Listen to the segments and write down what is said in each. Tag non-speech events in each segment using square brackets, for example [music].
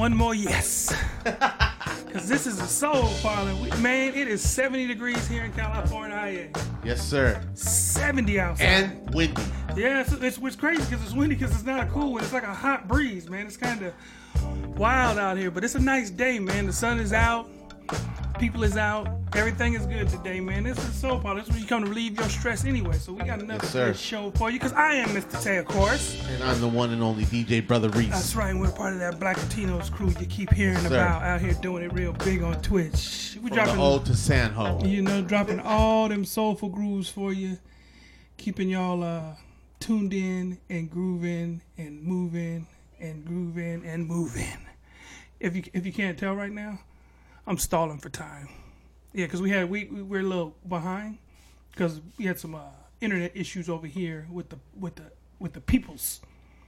One more yes. [laughs] Because this is a soul parlour. We, man, it is 70 degrees here in California. Yes, sir. 70 outside. And windy. Yeah, it's, it's, it's crazy because it's windy because it's not a cool. It's like a hot breeze, man. It's kind of wild out here, but it's a nice day, man. The sun is out, people is out, everything is good today, man. This is Soul Parlour. This is where you come to relieve your stress anyway. So we got another Yes, good show for you because I am Mr. Tay, of course. And I'm the one and only DJ Brother Reese. That's right, and we're part of that Black Latinos crew you keep hearing Yes, about out here doing it real big on Twitch. We From dropping the old to Sanho. you know, dropping all them soulful grooves for you, keeping y'all uh, tuned in and grooving and moving and grooving and moving. If you if you can't tell right now, I'm stalling for time. Yeah, because we had we, we we're a little behind because we had some uh, internet issues over here with the with the with the peoples.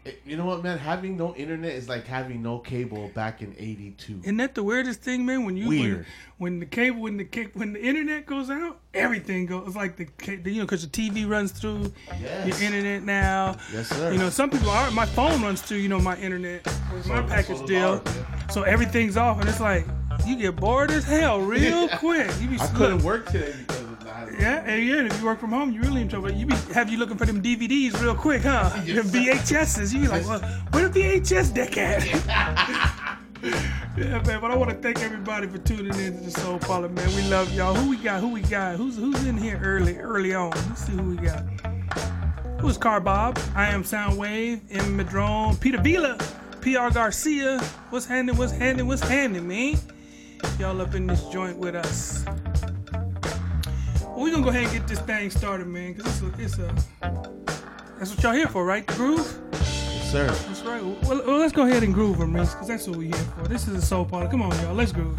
Eh, You know what, man? Having no internet is like having no cable back in '82. Isn't that the weirdest thing, man? When you Weird. when, when the cable when the when the internet goes out, everything goes. It's like the you know because the TV runs through Yes. your internet now. Yes, sir. You know, some people are. My phone runs through you know my internet my package deal, ours, yeah. so everything's off, and it's like you get bored as hell real [laughs] quick. You be I look, couldn't work today because of that. Yeah, and yeah, if you work from home, you really in trouble. You be have you looking for them DVDs real quick, huh? [laughs] Them VHSs. You be like, well, where the VHS deck at? [laughs] yeah, man. But I want to thank everybody for tuning in to the Soul Parlour, man. We love y'all. Who we got? Who we got? Who's who's in here early early on? Let's see who we got. Who's Car Bob? I am Soundwave. M. Madrone. Peter Vila. PR Garcia. What's happening? What's happening? What's happening, man? Y'all up in this joint with us. Well, we're gonna go ahead and get this thing started, man, because it's a, it's a. That's what y'all here for, right? The groove? Yes, sir. That's right. Well, well let's go ahead and groove them, because that's what we're here for. This is a soul party. Come on, y'all. Let's groove.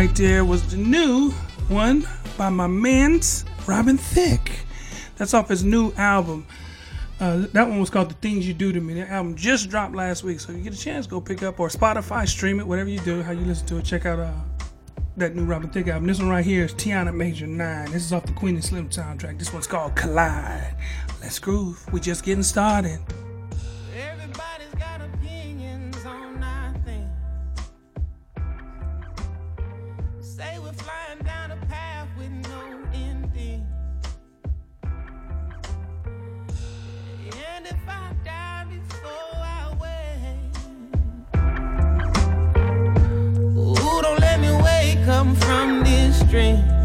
right there was the new one by my man's Robin Thicke. That's off his new album. Uh, that one was called The Things You Do to Me. That album just dropped last week, so you get a chance, go pick up or Spotify, stream it, whatever you do, how you listen to it. Check out uh, that new Robin Thicke album. This one right here is Tiana Major 9. This is off the Queen and Slim soundtrack. This one's called Collide. Let's groove. We're just getting started. When this collide.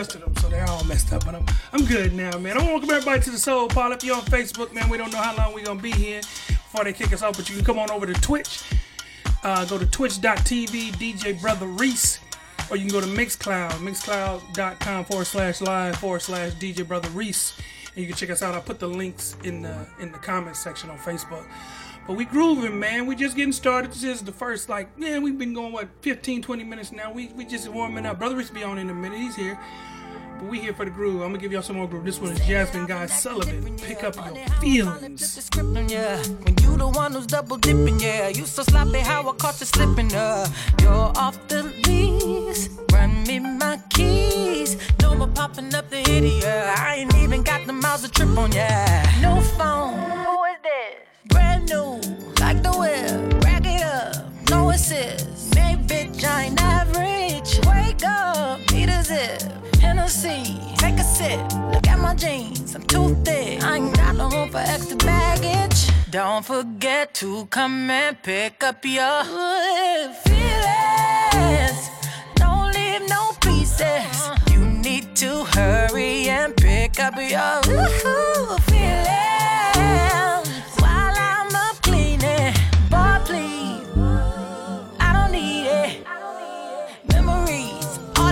Adjusted them so they're all messed up, but I'm, I'm good now, man. I want to welcome everybody to the Soul Pod. If you're on Facebook, man, we don't know how long we're to be here before they kick us off, but you can come on over to Twitch. Uh, go to twitch.tv, DJ Brother Reese, or you can go to Mixcloud, mixcloud.com forward slash live forward slash DJ Brother Reese. And you can check us out. I put the links in the in the comments section on Facebook. But we grooving, man. We just getting started. This is the first, like, yeah, we've been going, what, 15, 20 minutes now. We, we just warming up. Brother Reese be on in a minute. He's here. But we here for the groove. I'm going to give y'all some more groove. This one is Jasmine Guy Sullivan. Pick up your feelings. Yeah. When you the one who's double dipping, yeah. You so sloppy, how I caught you slipping, uh. You're off the lease. Run me my keys. No more popping up the hitty, yeah. I ain't even got the miles to trip on, yeah. No phone. Who is this? Brand new. Like the whip. Rack it up. No assist. Hey, bitch, I ain't average. Wake up. Need a zip. Hennessy. Take a sip. Look at my jeans. I'm too thick. I ain't got no room for extra baggage. Don't forget to come and pick up your feelings. Don't leave no pieces. You need to hurry and pick up your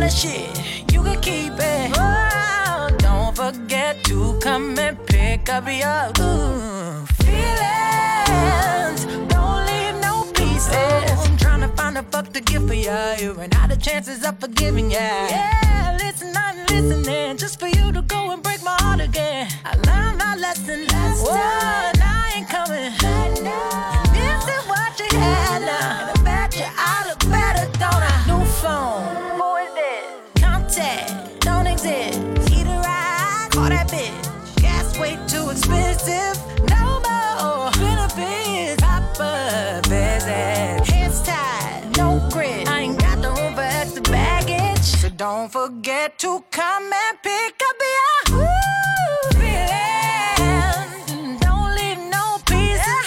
that shit, you can keep it. Oh, don't forget to come and pick up your ooh, feelings. Don't leave no pieces. I'm trying to find a fuck to give for ya. You ran out of chances of forgiving ya. Yeah, listen, I'm listening just for you to go and break my heart again. I learned my lesson last time. I ain't coming. This is what you had now. And I bet you I look to come and pick up your feelings. Don't leave no pieces.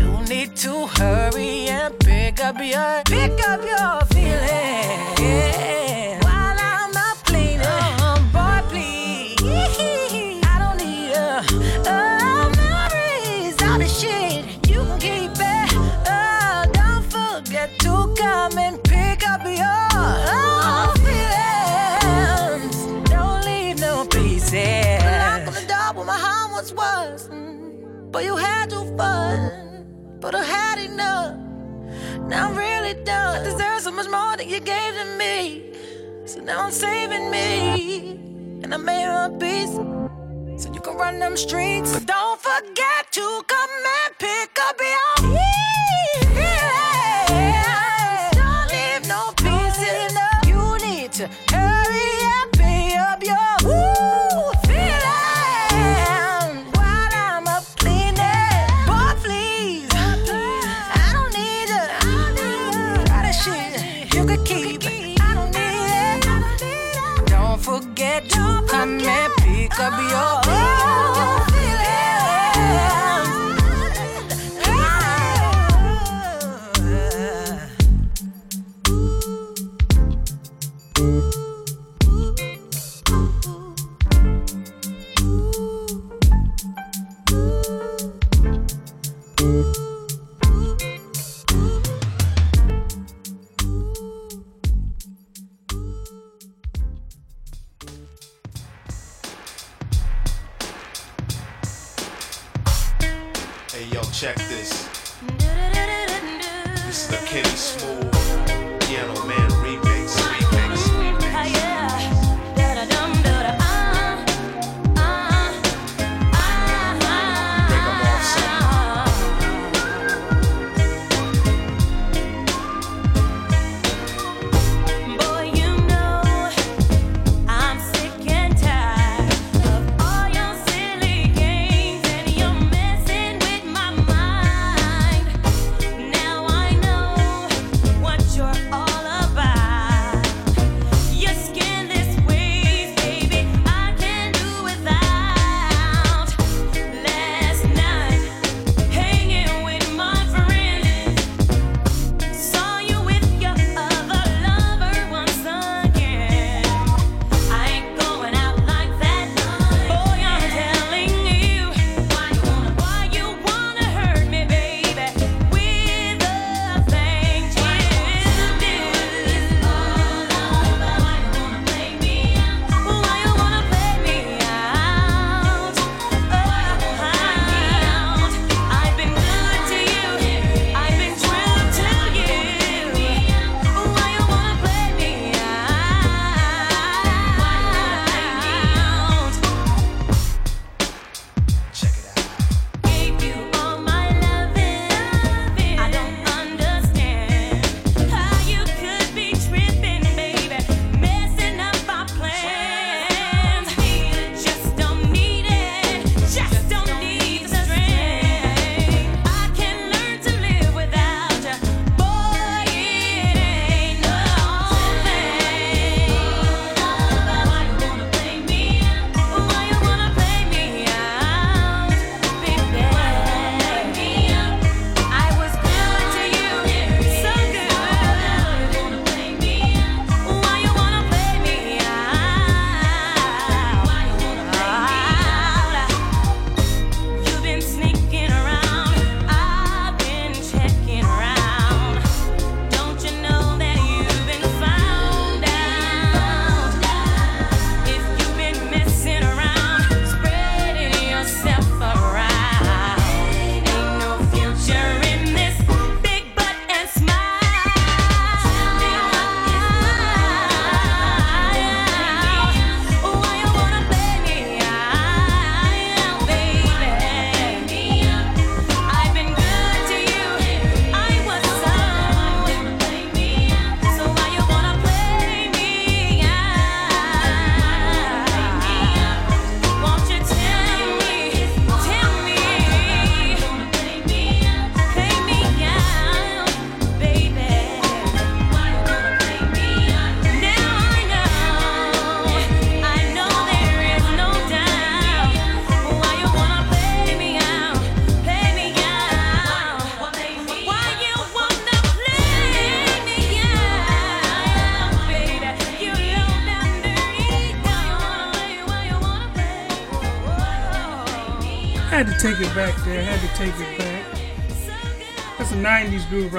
You need to hurry and pick up your more than you gave to me. So now I'm saving me. And I made my peace. So you can run them streets. But don't forget to come and pick up your and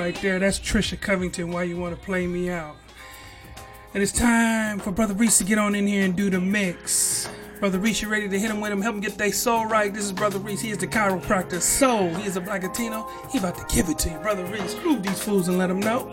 right there. That's Trisha Covington, Why You Want to Play Me Out. And it's time for Brother Reese to get on in here and do the mix. Brother Reese, you ready to hit him with him? Help him get their soul right. This is Brother Reese. He is the chiropractor soul. He is a black He about to give it to you. Brother Reese, groove these fools and let them know.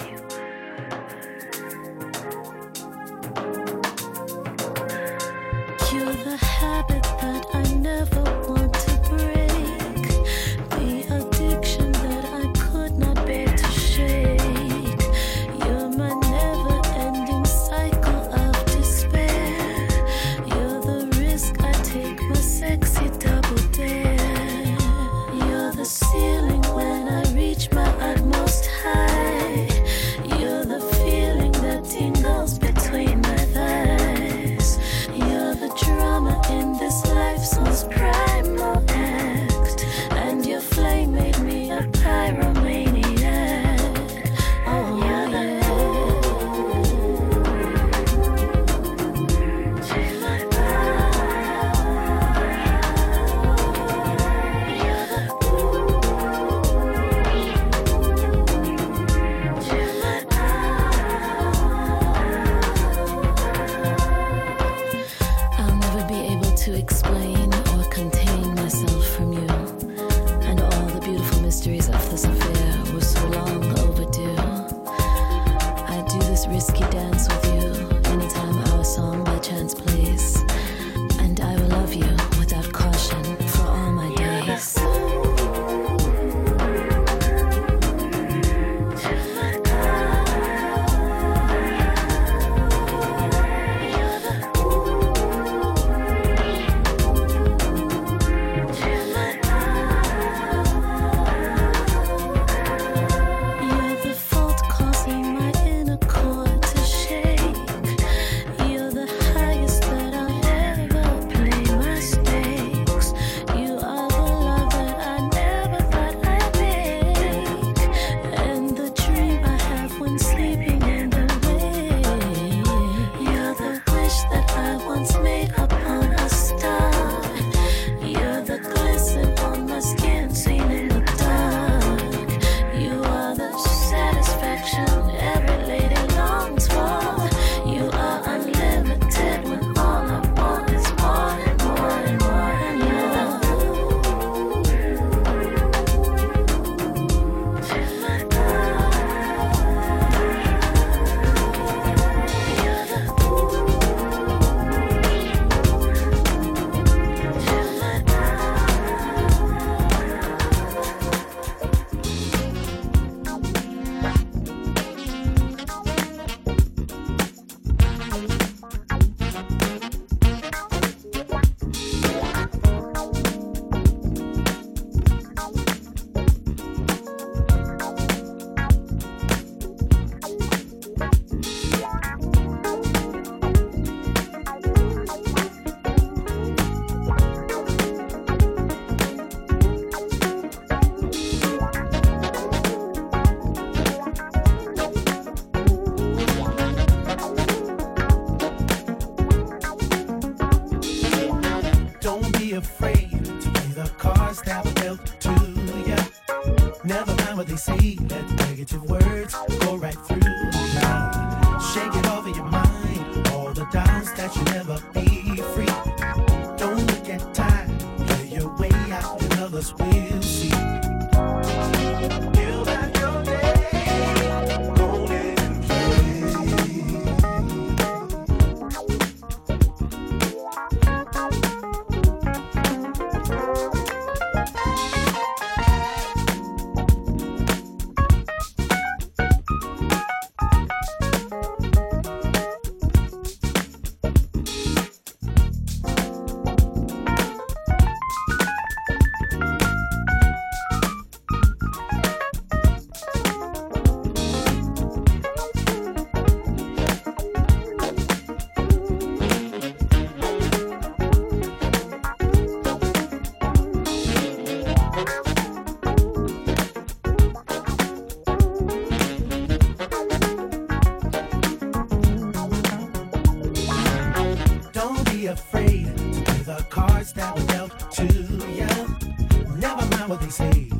They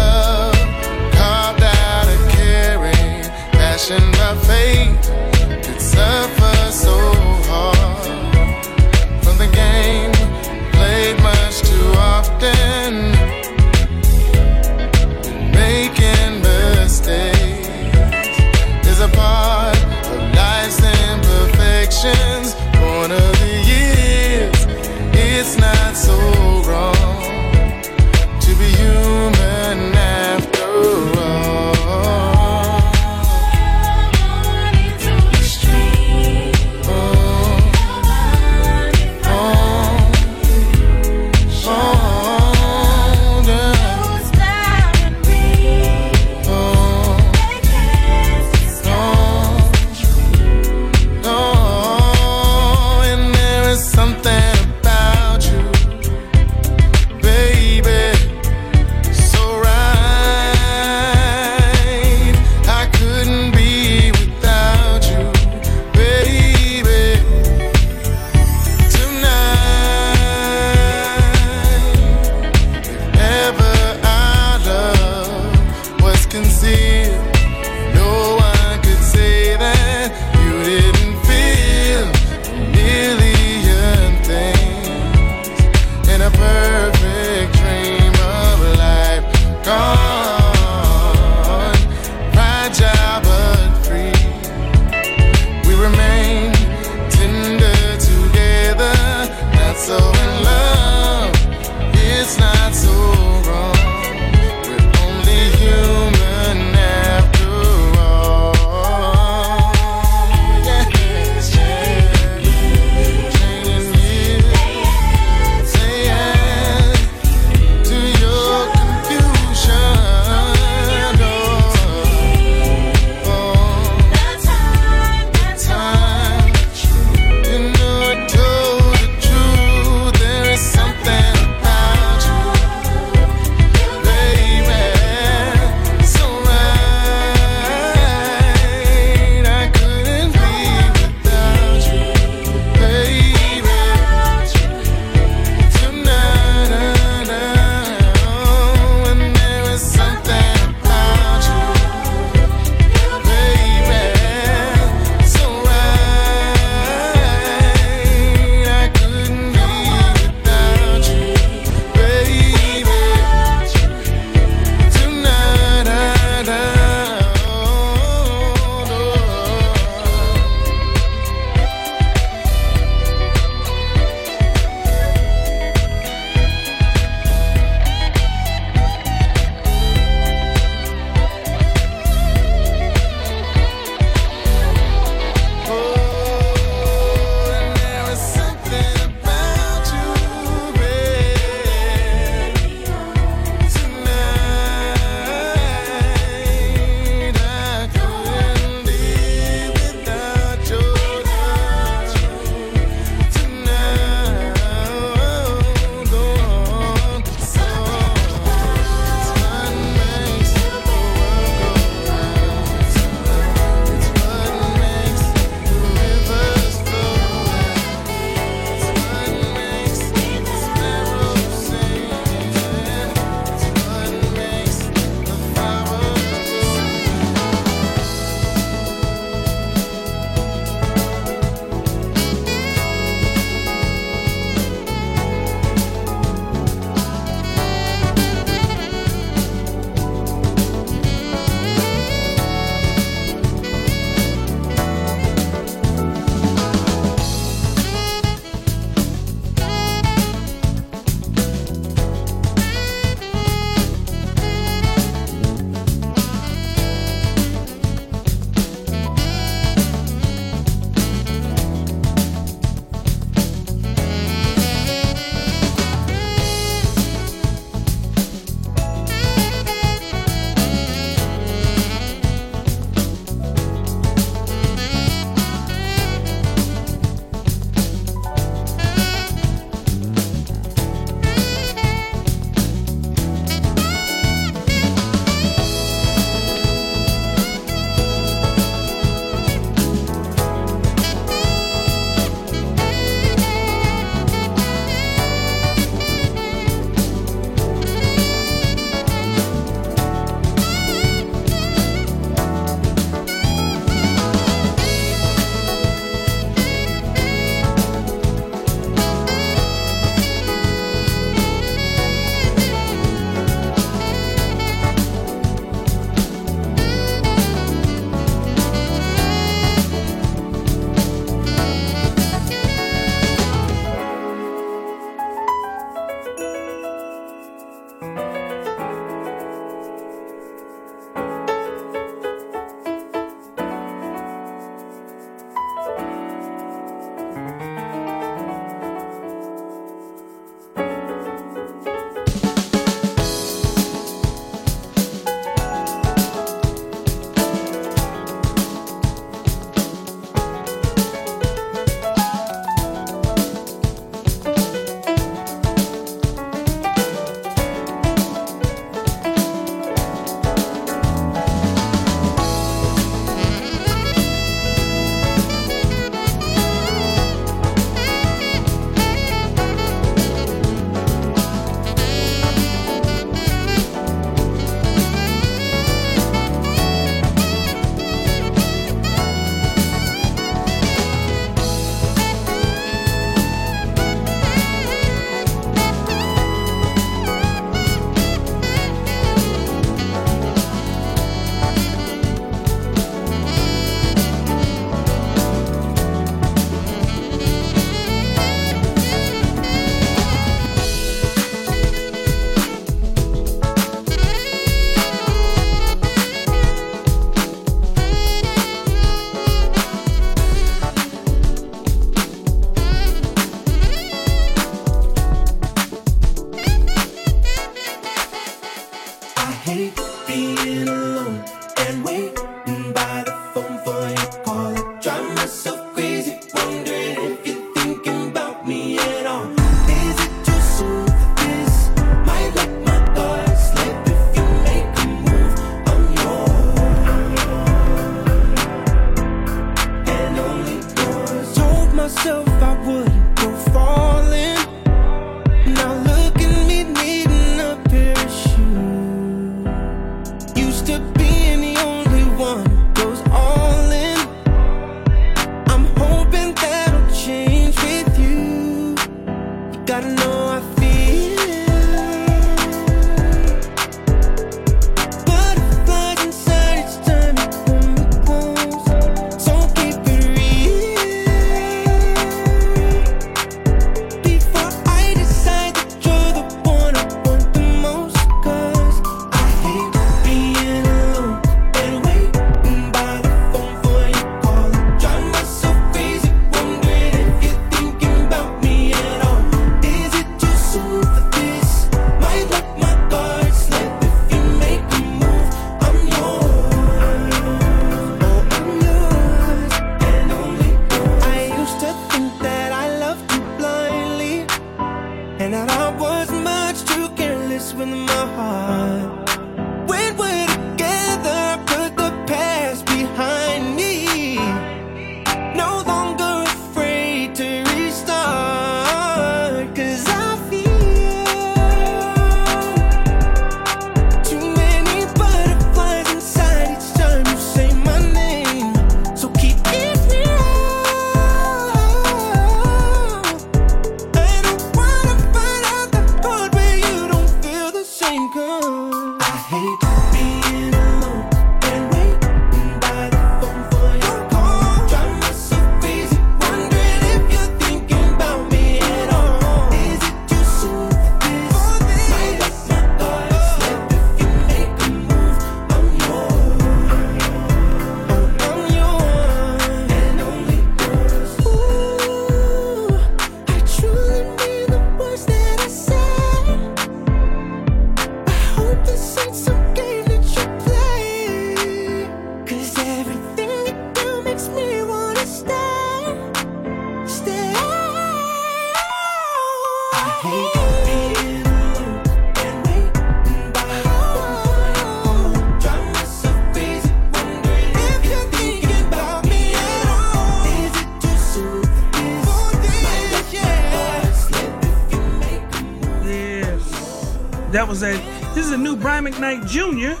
McKnight Jr.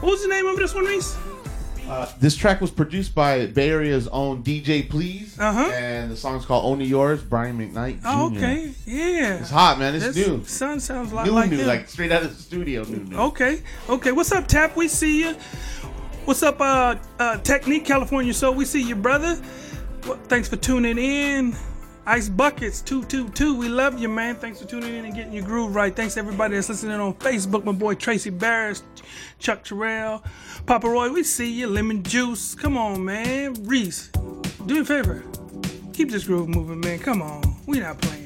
What was the name of this one, Reese? Uh, this track was produced by Bay Area's own DJ Please, uh-huh. and the song's called "Only Yours." Brian McKnight. Jr. Oh, okay, yeah, it's hot, man. It's That's, new. Sun sounds a lot new, like new, him. like straight out of the studio. New, new. Okay, okay. What's up, Tap? We see you. What's up, uh, uh Technique California? So we see you, brother. Well, thanks for tuning in. Ice Buckets 222. We love you, man. Thanks for tuning in and getting your groove right. Thanks everybody that's listening on Facebook. My boy Tracy Barris, Chuck Terrell, Papa Roy. We see you. Lemon Juice. Come on, man. Reese, do me a favor. Keep this groove moving, man. Come on. We not playing.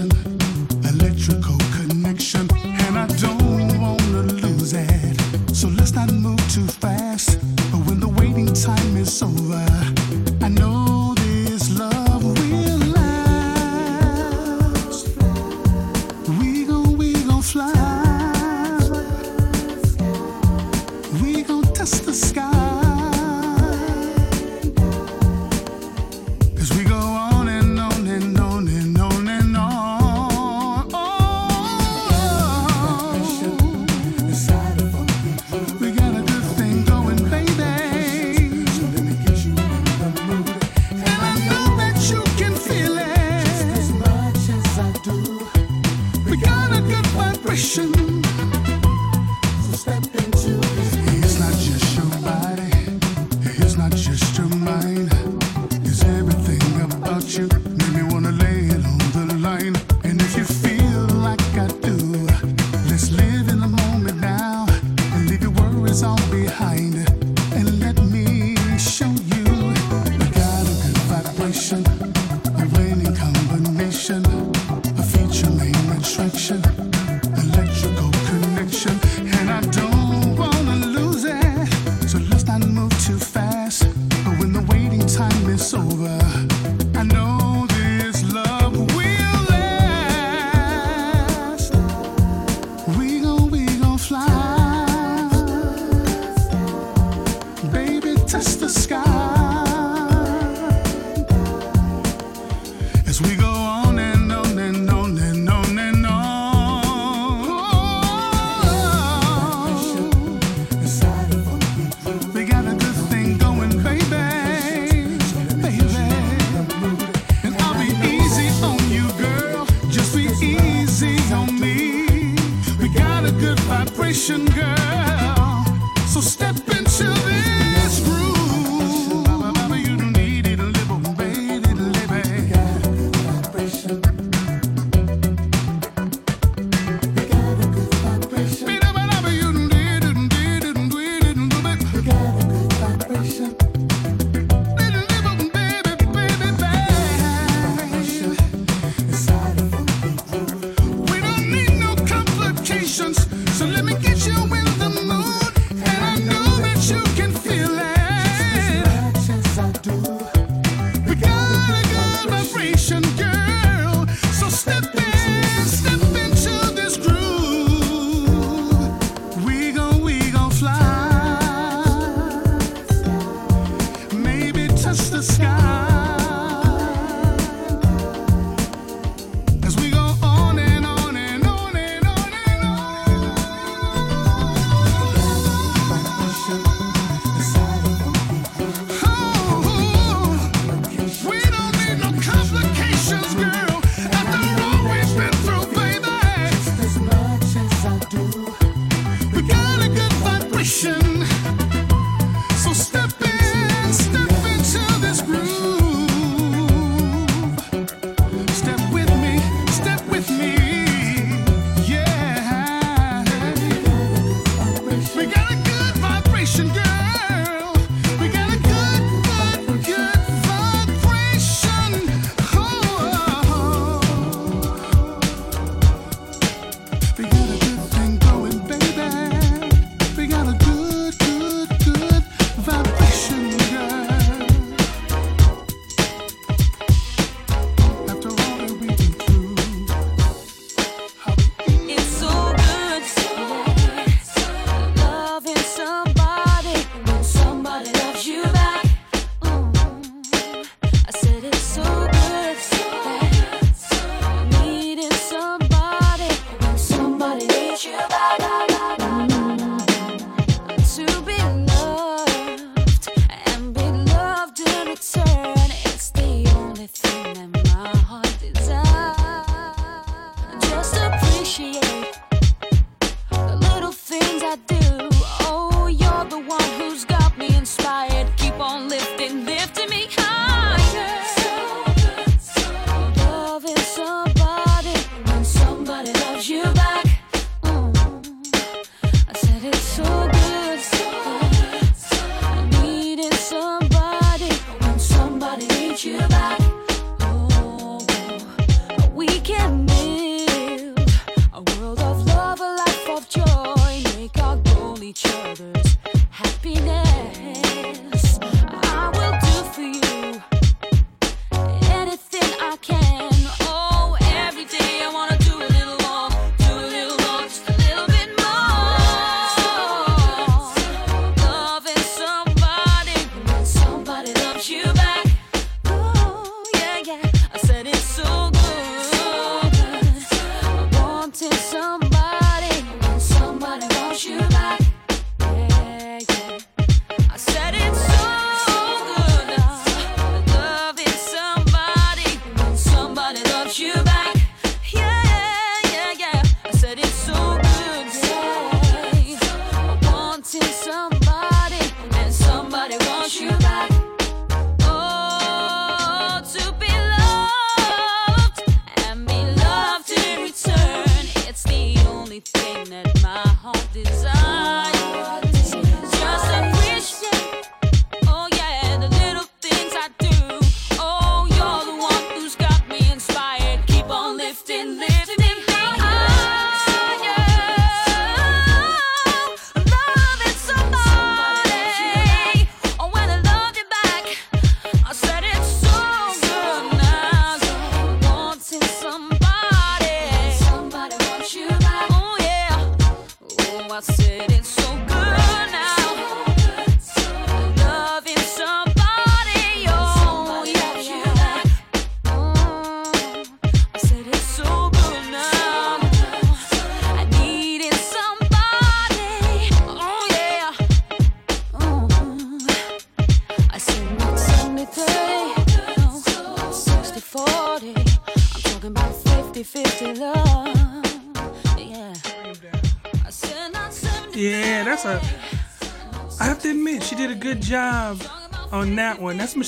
attention.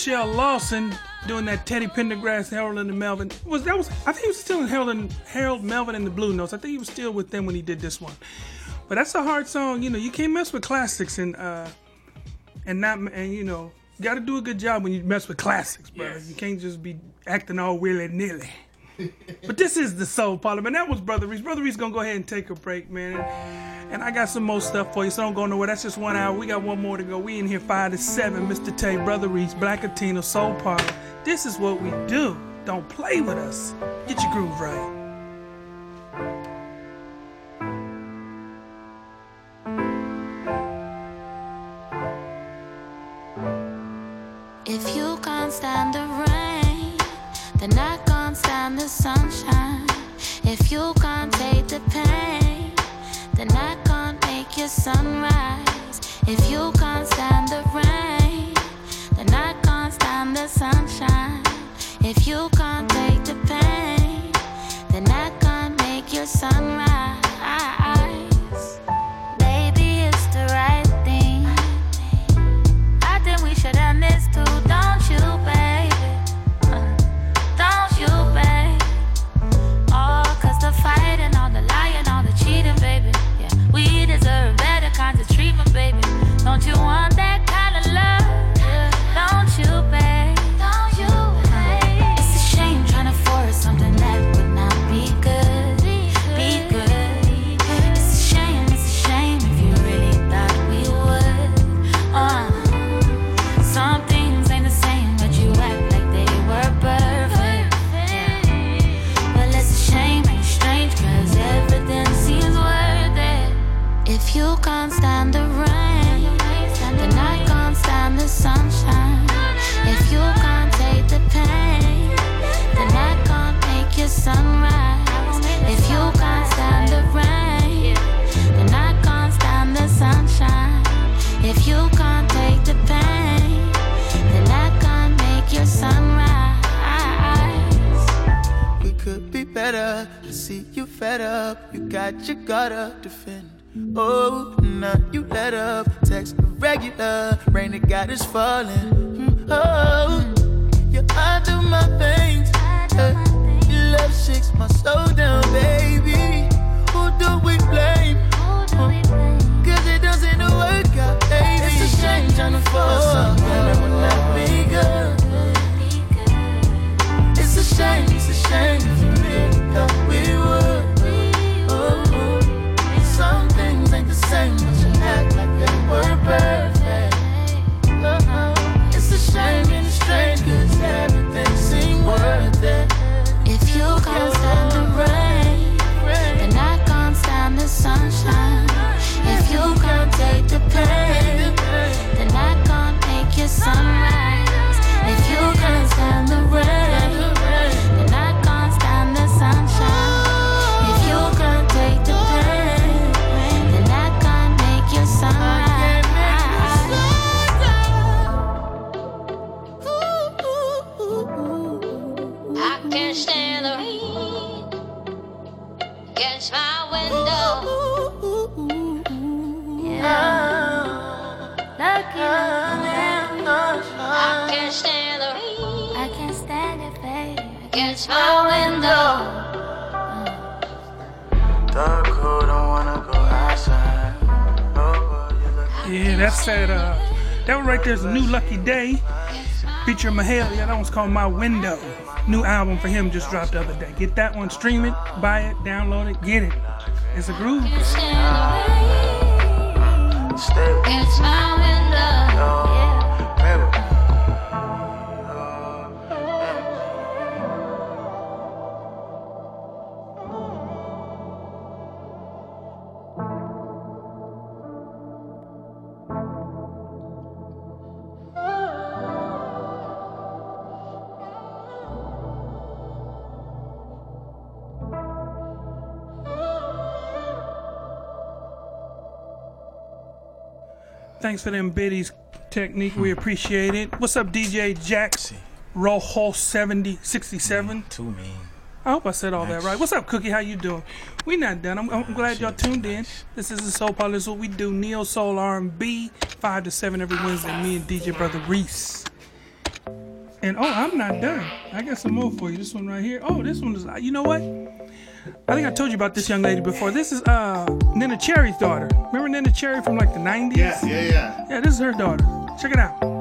Michelle Lawson doing that Teddy Pendergrass, Harold and the Melvin. Was that was I think he was still in Harold and Harold Melvin and the Blue Notes. I think he was still with them when he did this one. But that's a hard song, you know. You can't mess with classics and uh and not and you know you got to do a good job when you mess with classics, brother. Yes. You can't just be acting all willy nilly but this is the soul parlour, man. That was Brother Reese. Brother Reese gonna go ahead and take a break, man. And I got some more stuff for you, so don't go nowhere. That's just one hour. We got one more to go. We in here five to seven. Mr. Tay, Brother Reese, Black Latino Soul Parlour. This is what we do. Don't play with us. Get your groove right. called My Window. New album for him just dropped the other day. Get that one, stream it, buy it, download it, get it. It's a groove. It's my window. Thanks for them biddies technique. We appreciate it. What's up, DJ Jackson? Rojo 70, 67. Too mean. I hope I said all nice. that right. What's up, Cookie? How you doing? We not done. I'm, I'm glad y'all tuned in. This is the Soul Parlour. This is what we do. Neo Soul R&B, 5 to 7 every Wednesday. Me and DJ Brother Reese. And, oh, I'm not done. I got some more for you. This one right here. Oh, this one is, you know what? I think I told you about this young lady before. This is uh Neneh Cherry's daughter. Remember Nina Cherry from like the 90s? Yeah, yeah, yeah. Yeah, this is her daughter. Check it out.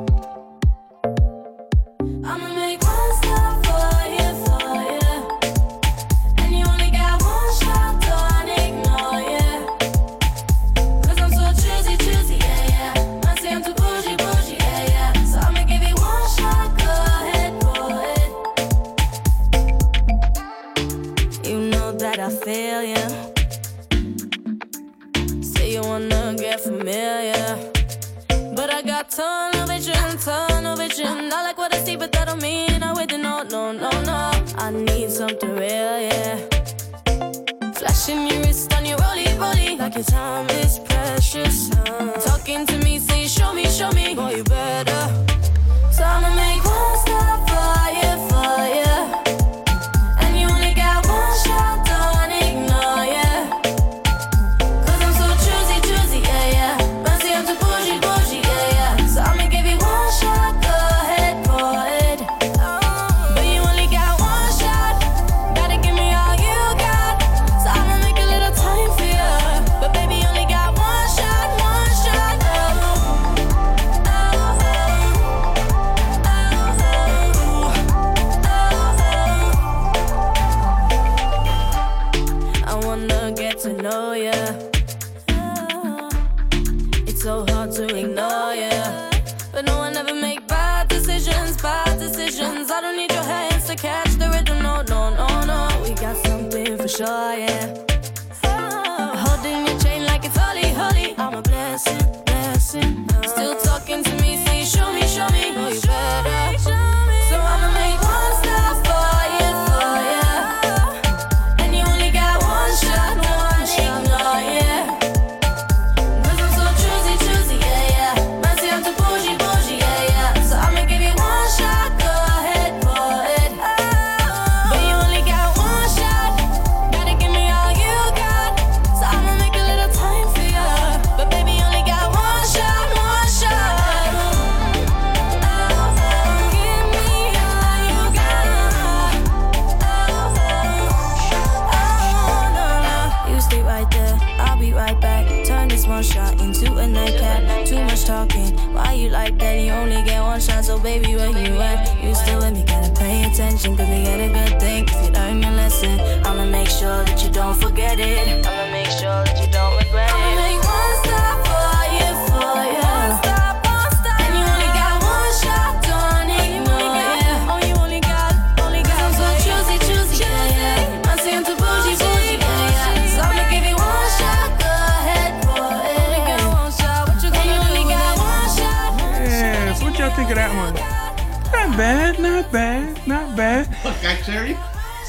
Bad, not bad. Guy Cherry?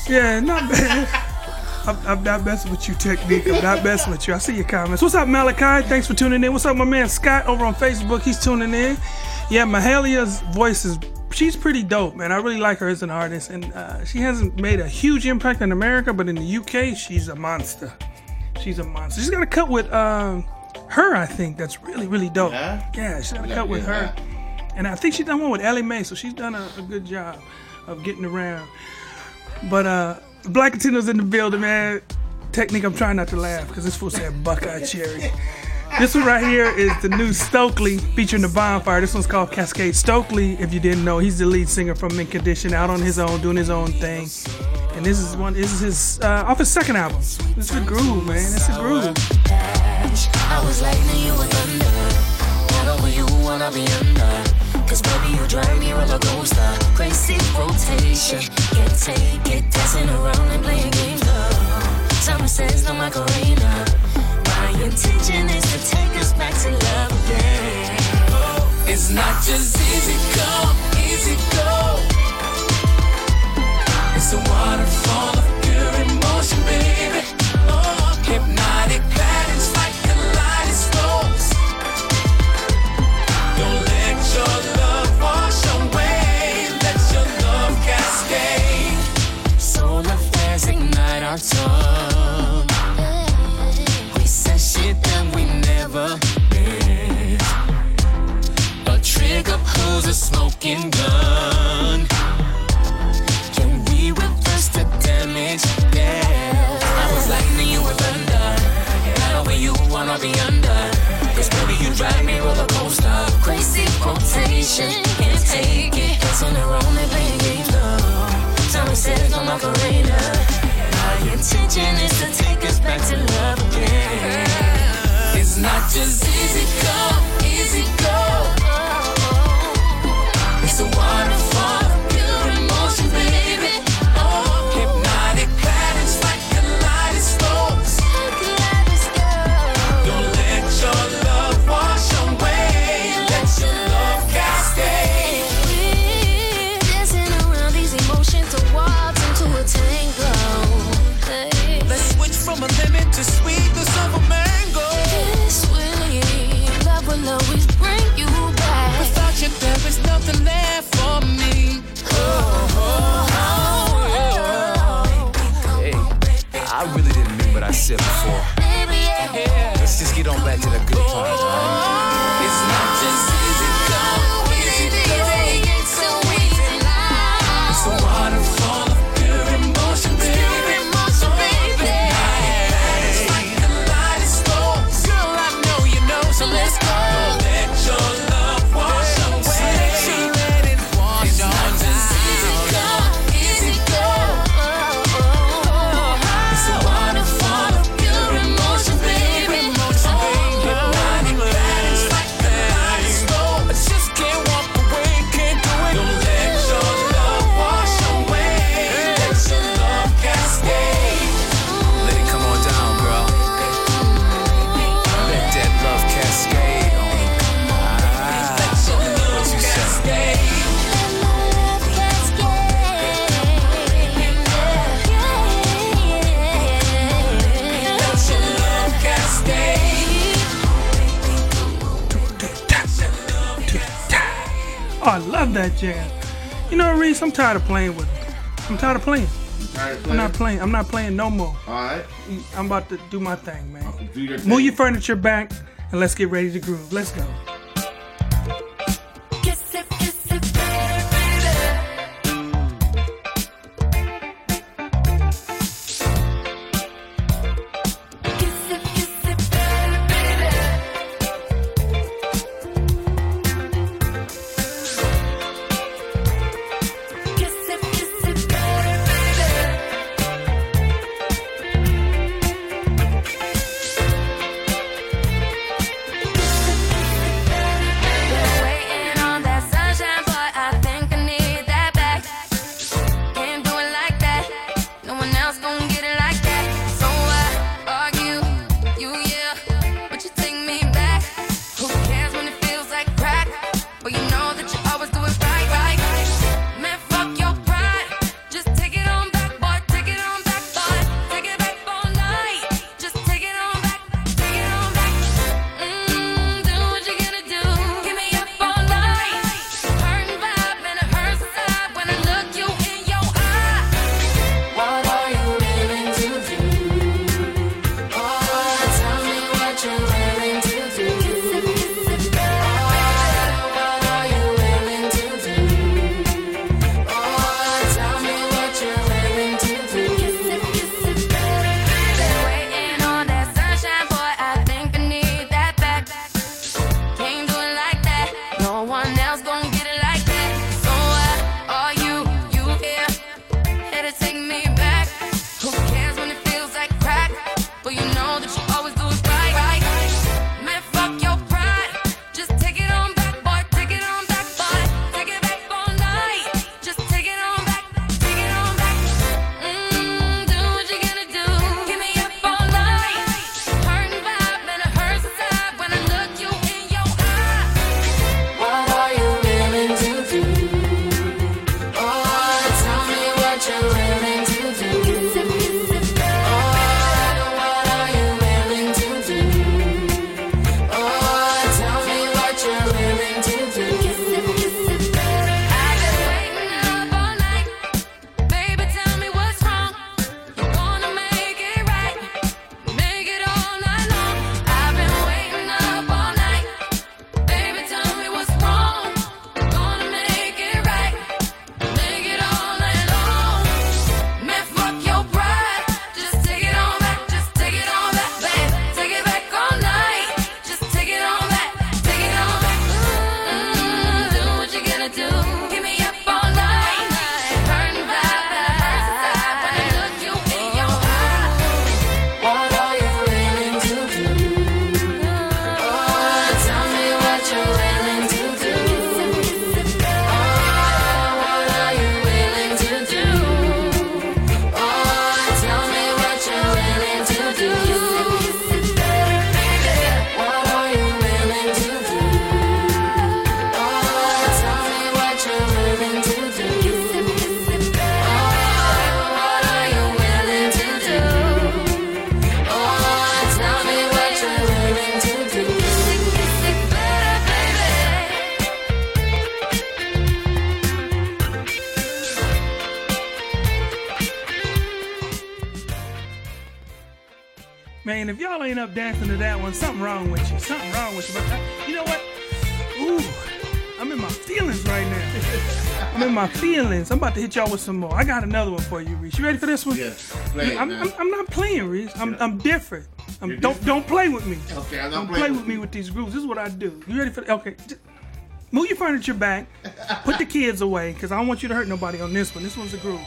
Yeah, not bad. [laughs] I'm, I'm not messing with you, Technique. I'm not messing with you. I see your comments. What's up, Malachi? Thanks for tuning in. What's up, my man Scott over on Facebook? He's tuning in. Yeah, Mahalia's voice is she's pretty dope, man. I really like her as an artist, and uh, she hasn't made a huge impact in America, but in the UK, she's a monster. She's a monster. She's got a cut with um, her, I think. That's really, really dope. Yeah? Yeah, she's got a cut with her, and I think she's done one with Ella Mai, so she's done a, a good job of getting around. But uh Black Latino's in the building, man. Technique, I'm trying not to laugh because this fool said Buckeye Cherry. This one right here is the new Stokley featuring the bonfire. This one's called Cascade. Stokley, if you didn't know, he's the lead singer from Mint Condition, out on his own, doing his own thing. And this is one. This is his uh, off his second album. This is a groove, man. It's a groove. Cause baby, you drive me roller coaster. Crazy rotation. Can't take it, dancing around and playing games. Girl. Summer says no Macarena. My intention is to take us back to love again. It's not just easy come, easy go. It's a waterfall of pure emotion, baby. Oh, hypnotic patterns like tongue. We said shit that we never meant. A trigger pulls a smoking gun. Can we reverse the damage? Yeah. I was lightning, you were thunder. Now where you wanna be under. Cause baby, you drive me roller coaster. Crazy rotation. Can't take it. Dancing around and playing games, though. Time says no Macarena. My intention is to take us back to love again. It's not just easy come, easy go. It's a waterfall mean what I said before. Let's just get on back to the good times, that jam. You know, Reese, I'm tired of playing with it. I'm tired of playing. Tired of I'm not playing? playing. I'm not playing no more. All right. I'm about to do my thing, man. Move your furniture back and let's get ready to groove. Let's go. Up dancing to that one, something wrong with you. Something wrong with you. But I, you know what? Ooh, I'm in my feelings right now. [laughs] I'm in my feelings. I'm about to hit y'all with some more. I got another one for you, Reese. You ready for this one? Yes. Play it, I'm. I'm, I'm not playing, Reese. I'm, I'm different. I'm, don't don't play with me. Okay, I'm not don't play with with me with these grooves. This is what I do. You ready for? Okay, just move your furniture back. Put the kids away, cause I don't want you to hurt nobody on this one. This one's a groove.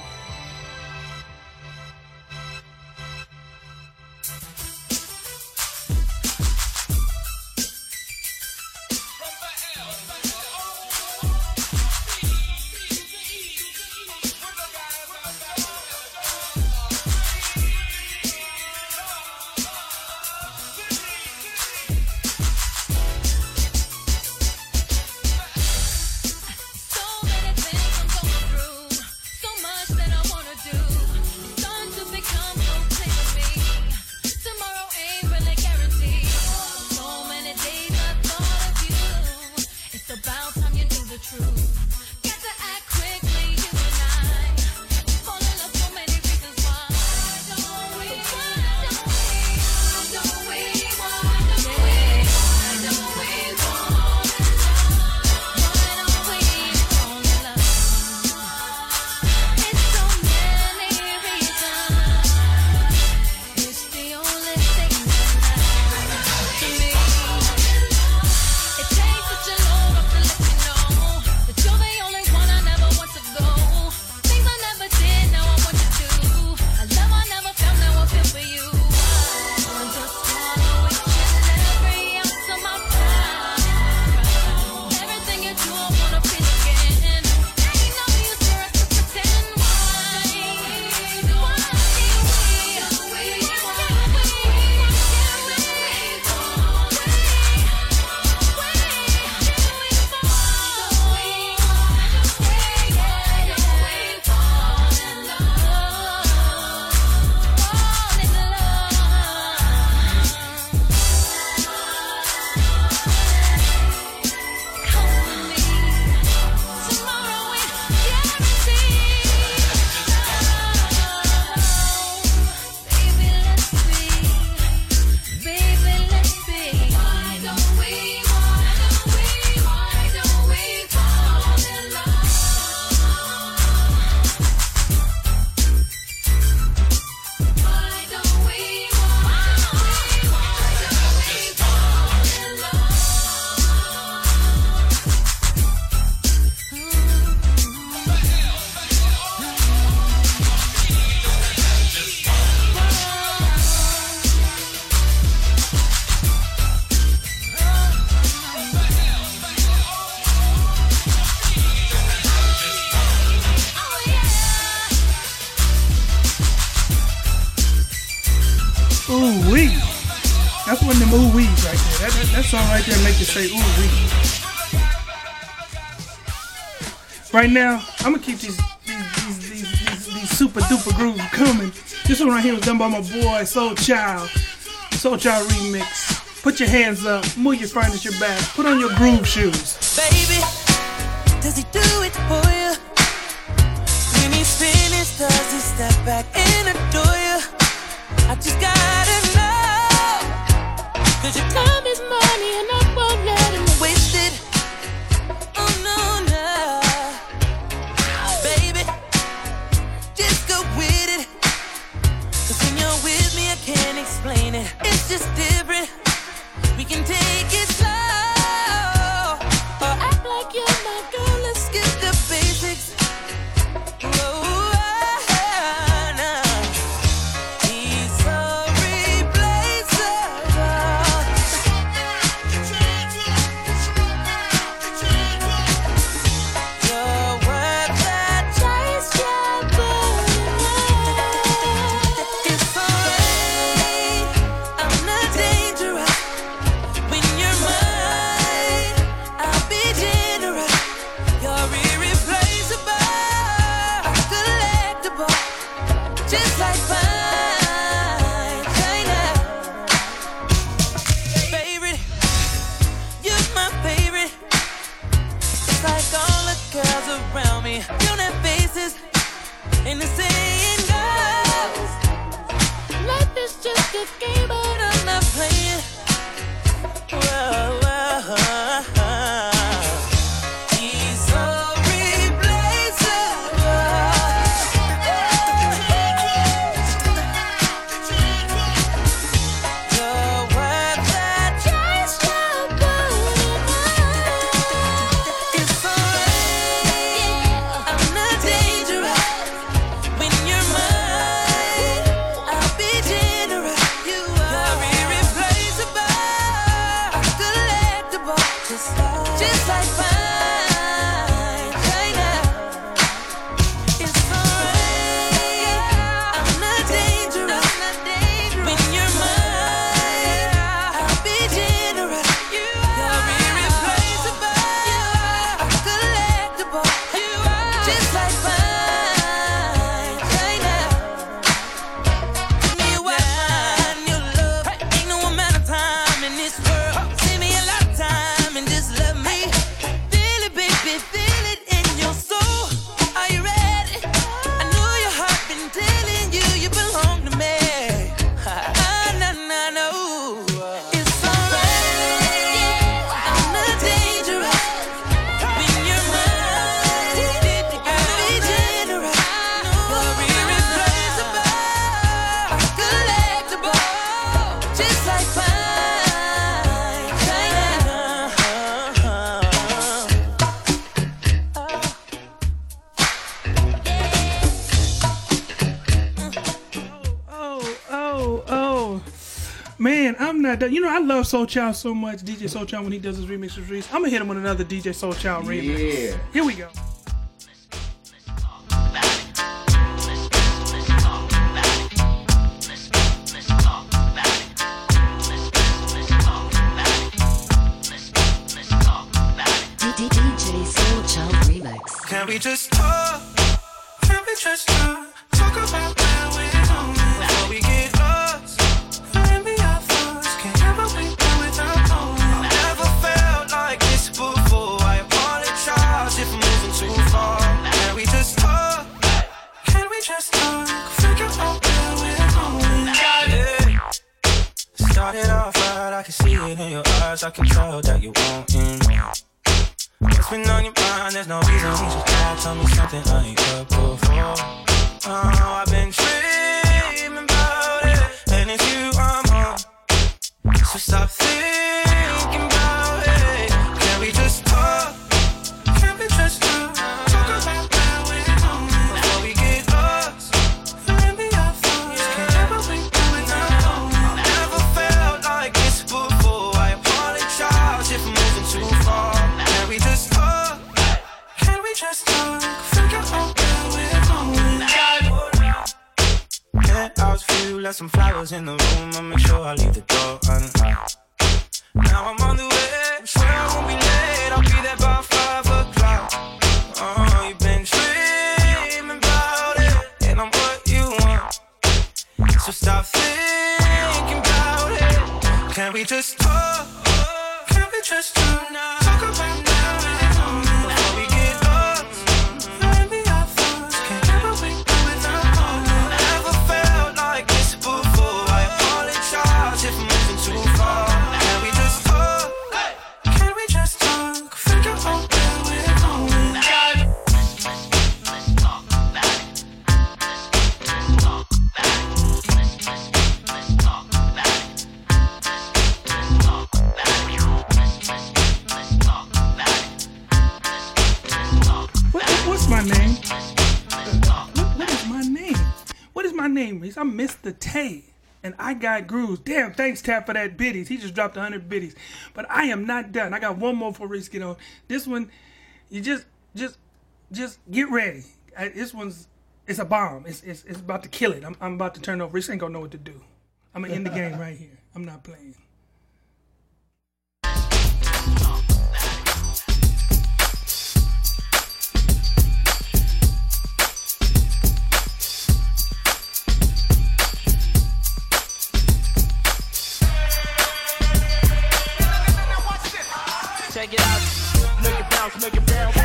Right now, I'm gonna keep these these these these, these, super duper grooves coming. This one right here was done by my boy Soul Child. Soul Child remix. Put your hands up, move your furniture back, put on your groove shoes. Baby, does he do it for you? When he's finished, does he step back and adore you? I just gotta know. Cause your time It's just different. Love Soul Child so much. DJ Soul Child when he does his remixes. release. I'm gonna hit him with another DJ Soul Child remix. Yeah. Here we go. DJ Soul Remix. Can we just talk? Can we just talk? Talk about in eyes. I can tell that you want more. What's been on your mind? There's no reason we should. Tell me something I ain't heard before. Oh, I've been dreaming about it, and it's you I'm on. So stop thinking left some flowers in the room. I'll make sure I leave the door unlocked. Now I'm on the way. I Swear I won't be late. I'll be there by five o'clock. Oh, you've been dreaming about it, and I'm what you want. So stop thinking about it. Can we just talk? Can we just talk? Talk Is name? Reese? I'm Mr. Tay. And I got grooves. Damn, thanks, Tap, for that biddies. He just dropped 100 biddies. But I am not done. I got one more for Reese get on. This one, you just, just, just get ready. I, this one's, it's a bomb. It's, it's, it's about to kill it. I'm, I'm about to turn over. Reese ain't gonna know what to do. I'm gonna end the game right here. I'm not playing. Check it out. Make it bounce, make it bounce.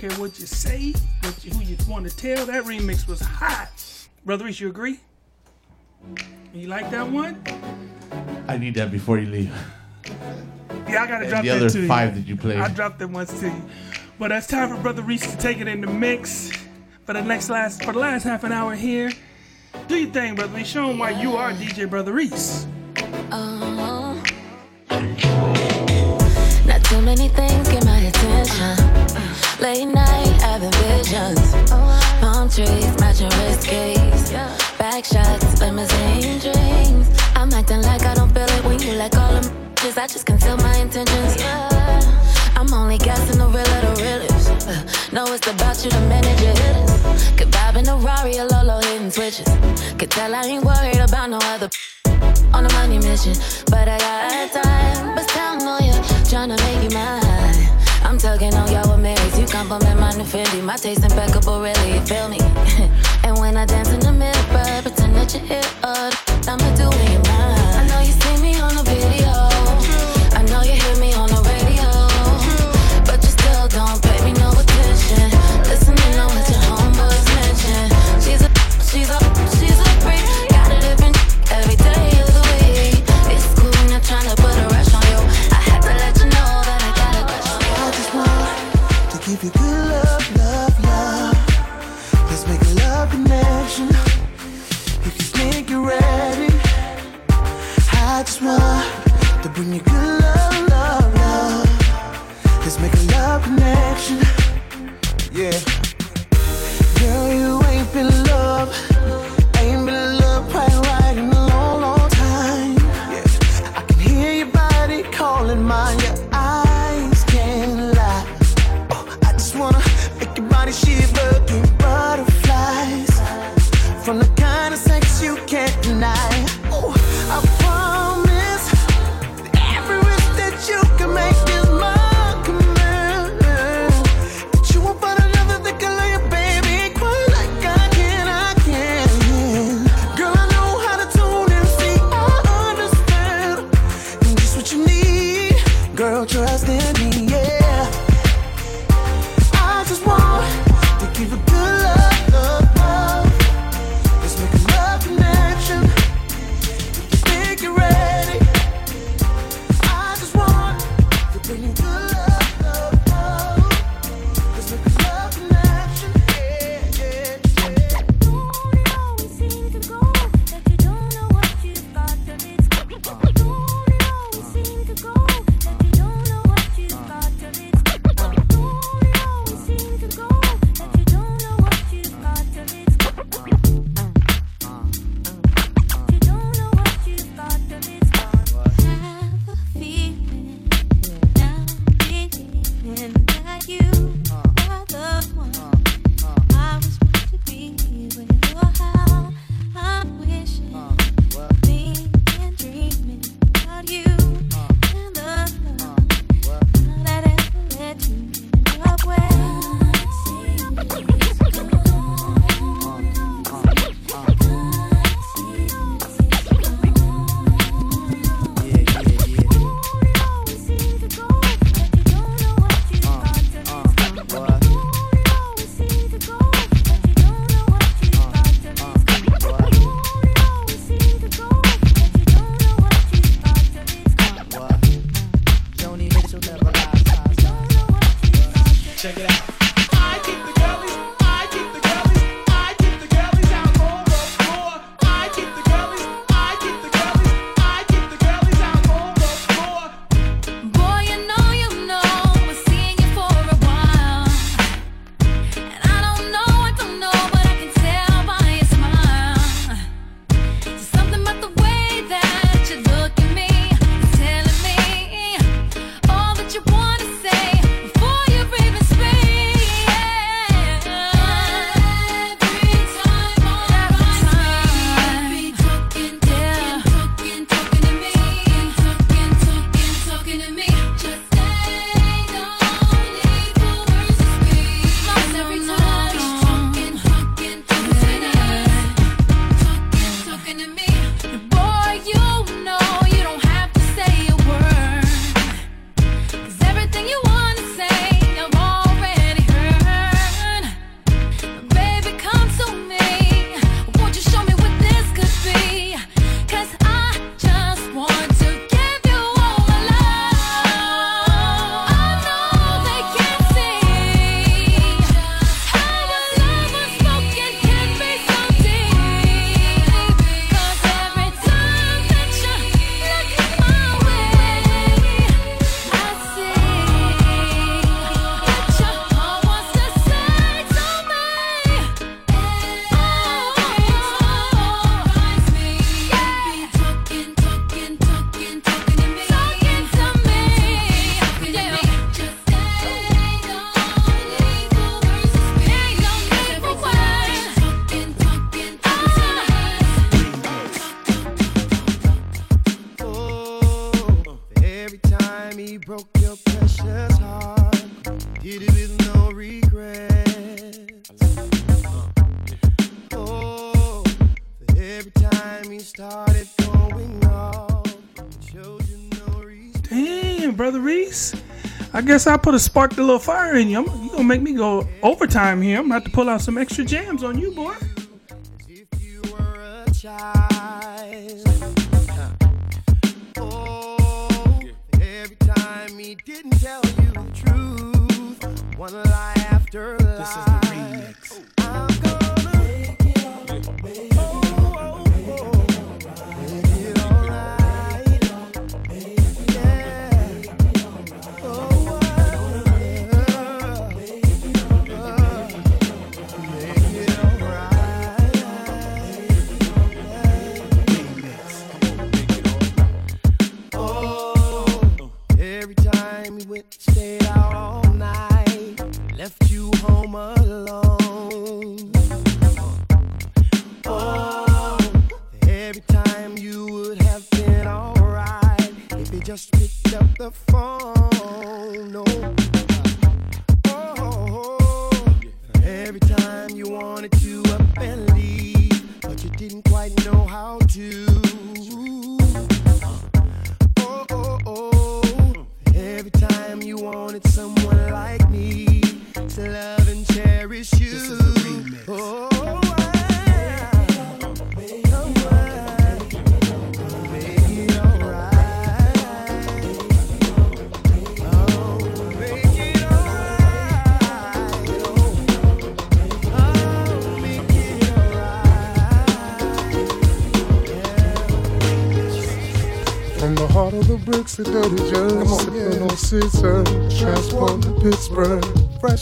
care what you say, what you, who you want to tell. That remix was hot. Brother Reese, you agree? You like that one? I need that before you leave. Yeah, I gotta drop the other five that you played. I dropped them once to you. But that's time for Brother Reese to take it in the mix for the next last for the last half an hour here. Do your thing, Brother Reese. Show them why you are DJ Brother Reese. like all them bitches, I just conceal my intentions. Yeah, I'm only guessing the real of the realest. Uh, no, it's about you to manage it. Could vibe in a Rari, a Lolo hitting switches. Could tell I ain't worried about no other. On a money mission, but I got time. But sound on ya, tryna make you mine. I'm tugging on y'all with Marys. You compliment my new Fendi. My taste impeccable, really, you feel me? [laughs] and when I dance in the mirror, pretend that you're here. Uh, I'ma do it. I guess I put a spark a little fire in you. I'm, you gonna make me go overtime here. I'm gonna have to pull out some extra jams on you, boy. a child. Oh, every time he didn't tell you the truth, one lie after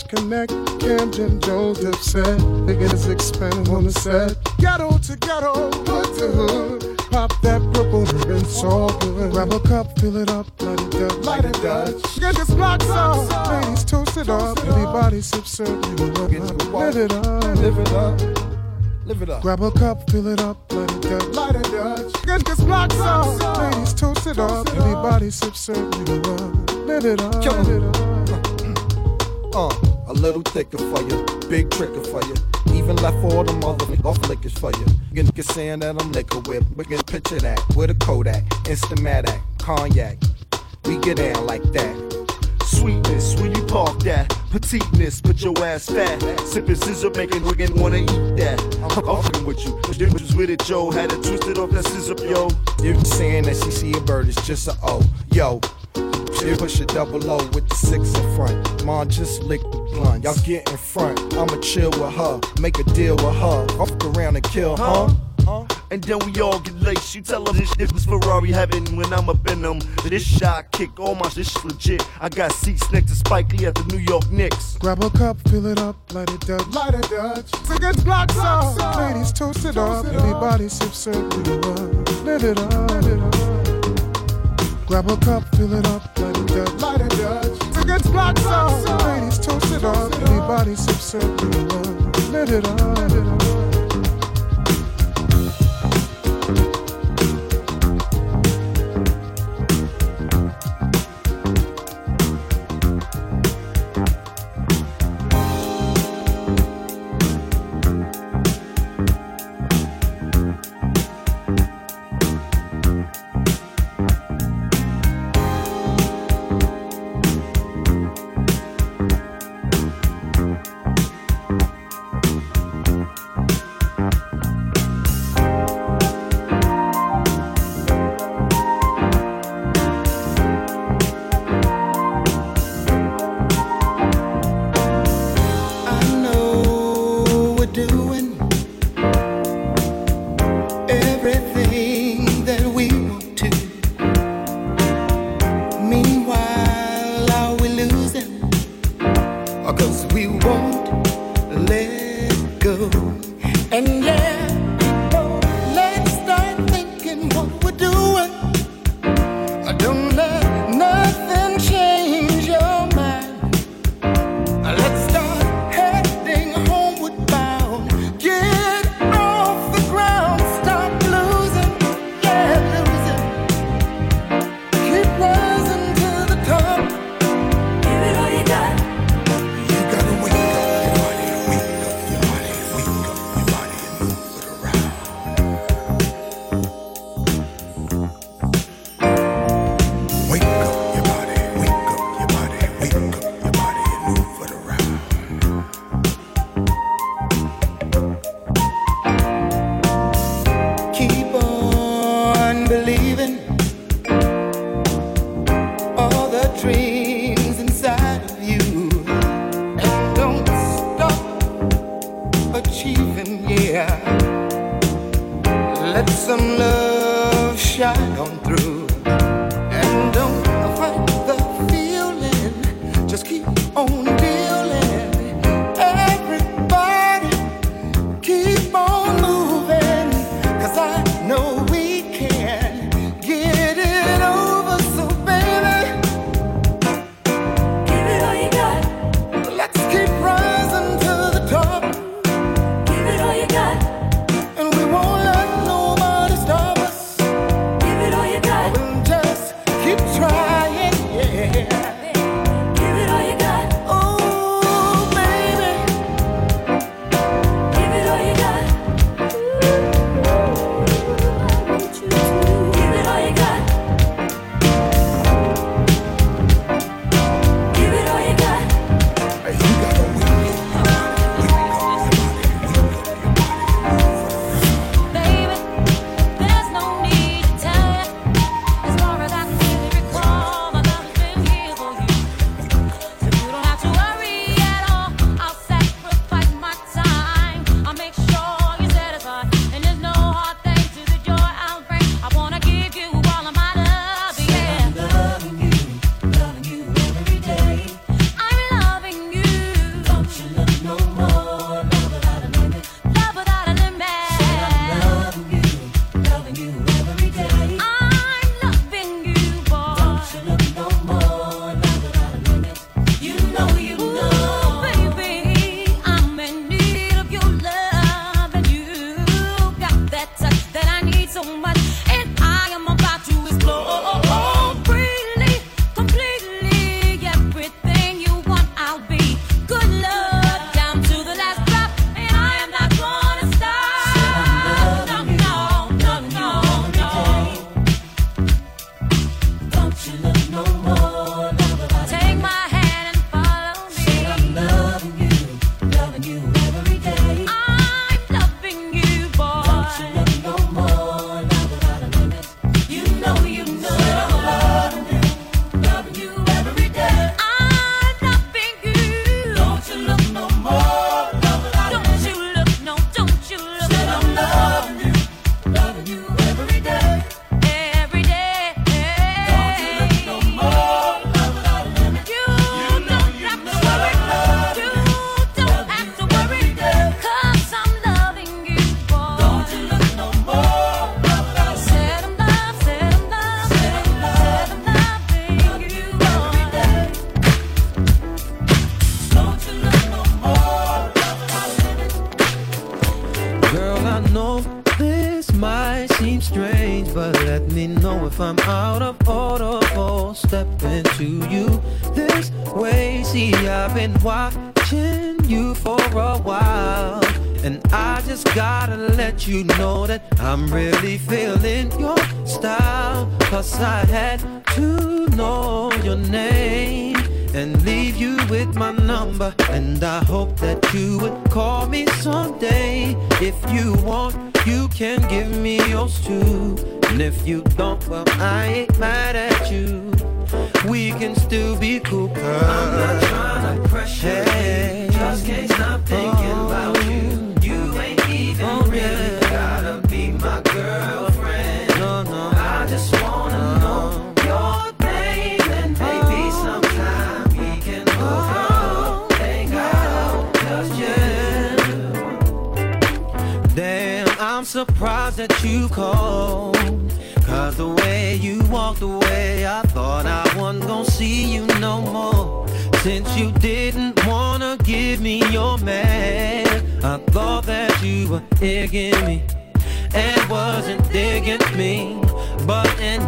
Connect, Camden, Jones, Dipset. Niggas expanding on the set. Ghetto to ghetto, hood to hood. Pop that purple and all good. Grab a cup, fill it up, light it up, light it Dutch. Get this block off, ladies toast it up. Everybody sip, serve, it up, live it up, live it up. Live it up. Grab a cup, fill it up, light it up, light it Dutch. Get this block off, ladies toast it up. Everybody sip, serve, it up, live it up, live it up. [clears throat] Uh, a little thicker for you, big tricker for you. Even left all the mother off liquors for you. You can saying that I'm liquor whip. We can picture that with a Kodak, Instamatic, cognac. We get down like that. Sweetness, when you park that. Petiteness, put your ass fat. Sipping scissor, making Wigan wanna eat that. I'm fucking with you. The difference with it, Joe. Had it twisted off that scissor, yo. You saying that she see a bird is just a a O. Yo, she push a double O with the six in front. Mom just lick the blunt. Y'all get in front. I'ma chill with her. Make a deal with her. Fuck around and kill, huh? Huh? And then we all get laced. You tell them this shit was Ferrari heaven when I'm up in them. This shot kick, all my shit's legit. I got seats next to Spike Lee at the New York Knicks. Grab a cup, fill it up, light it Dutch. Light it Dutch. Tickets blocks off. Ladies toast it up. Everybody sip, serve, live it up. Live it up. Live it up. Grab a cup, fill it up, light it Dutch. Light it Dutch. Tickets blocks off. Ladies toast it up. Everybody sip, serve, it up. Live it up. Live it up.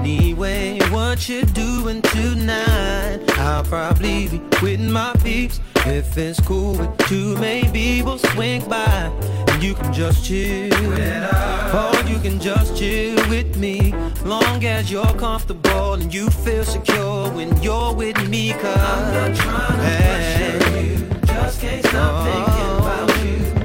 Anyway, what you doing tonight? I'll probably be with my peeps. If it's cool with you, maybe we'll swing by. And you can just chill. Or you can just chill with me. Long as you're comfortable and you feel secure when you're with me. Cause I'm not trying to hey. pressure you. Just can't stop thinking about you.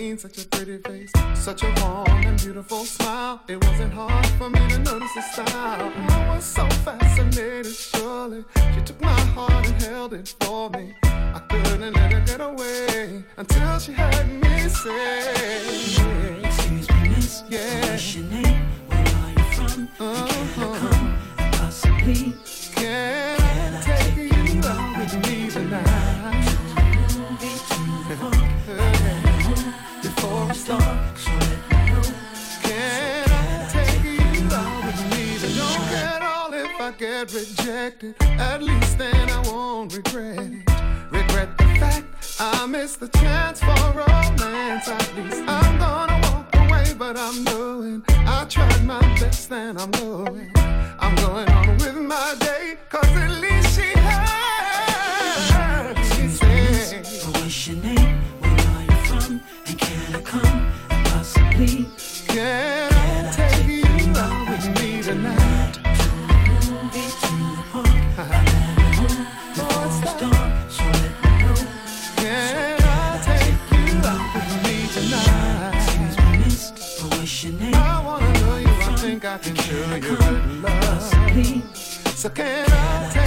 seen such a pretty face, such a warm and beautiful smile. It wasn't hard for me to notice the style. what I'm doing. I tried my best and I'm going. I'm going on with my day, cause at least she heard. She said, What's your name? Where are you from? And can I come? And possibly. Yeah. So can I?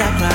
I cry.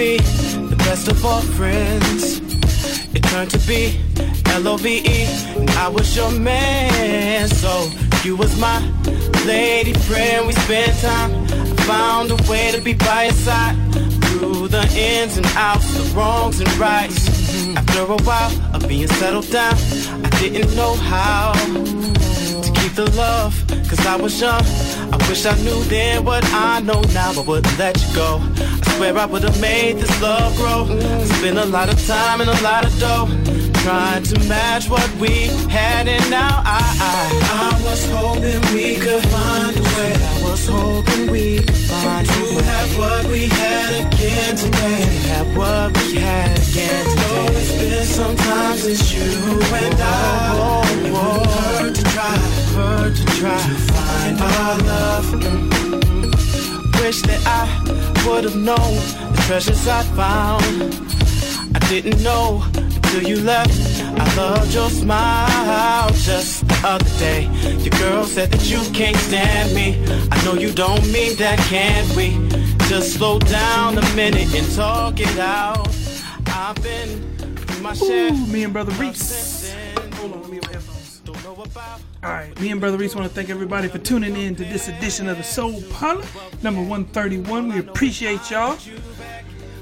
Be the best of all friends. It turned to be L-O-V-E, and I was your man. So you was my lady friend. We spent time. I found a way to be by your side through the ins and outs, the wrongs and rights. After a while of being settled down, I didn't know how to keep the love, cause I was young. I wish I knew then what I know now, but wouldn't let you go. Swear I would've made this love grow. Spent a lot of time and a lot of dough. Trying to match what we had, and now I, I, I was hoping we could find a way. I was hoping we could find a way. To have what we had again today. Have what we had again today. Oh, it's been sometimes it's you and I. Oh, oh, oh. Hurt to try, hurt to try to find our love. Wish that I would have known the treasures I found. I didn't know until you left. I loved your smile just the other day. Your girl said that you can't stand me. I know you don't mean that, can we? Just slow down a minute and talk it out. I've been through my share. Ooh, me and Brother Reese. Hold on, let me my headphones. All right, me and Brother Reese want to thank everybody for tuning in to this edition of the Soul Parlour, number 131. We appreciate y'all.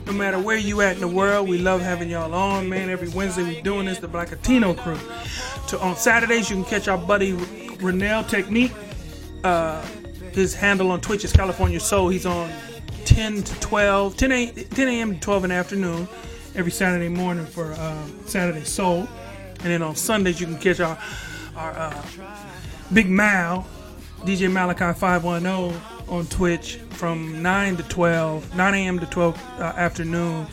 No matter where you at in the world, we love having y'all on, man. Every Wednesday we doing this, the Black Latino crew. To, on Saturdays, you can catch our buddy Renell Technique. Uh, his handle on Twitch is California Soul. He's on 10 to 12, 10 a, 10 a.m. to 12 in the afternoon every Saturday morning for uh, Saturday Soul. And then on Sundays, you can catch our, our uh, Big Mal, DJ Malachi 510 on Twitch from 9 to 12, 9 a.m. to 12 uh, afternoon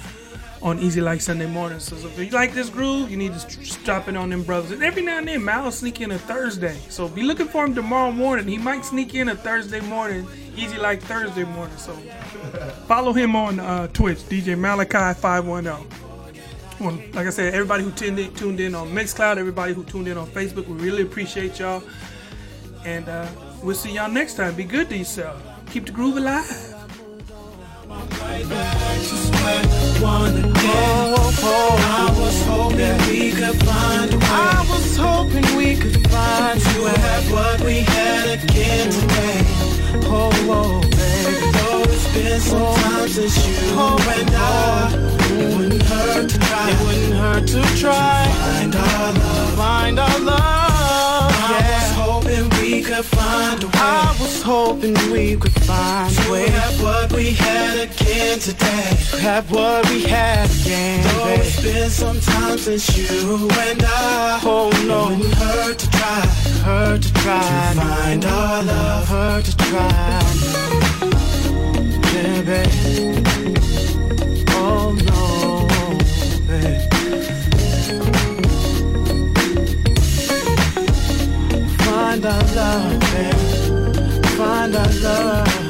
on Easy Like Sunday morning. So, so if you like this groove, you need to st- stop in on them brothers. And every now and then, Mal sneak in a Thursday. So be looking for him tomorrow morning. He might sneak in a Thursday morning, Easy Like Thursday morning. So follow him on uh, Twitch, DJ Malachi 510. Well, like I said, everybody who tuned in, tuned in on Mixcloud, everybody who tuned in on Facebook, we really appreciate y'all. And uh, we'll see y'all next time. Be good to yourself. Keep the groove alive. I was hoping we could find a way. I was hoping we could find a way. have what we had again today. Oh, oh, baby. It's been some time since you and I. It wouldn't hurt to try. It wouldn't hurt to try. Find our love. Find our love. I was hoping we could find a way. I was hoping we could find a way. have what we had again today. Have what we had again. Though it's been some time since you and I. Oh no, it wouldn't hurt to try. Hurt to try. To find our love. Hurt to try. Oh no. Find our love, babe. Find our love.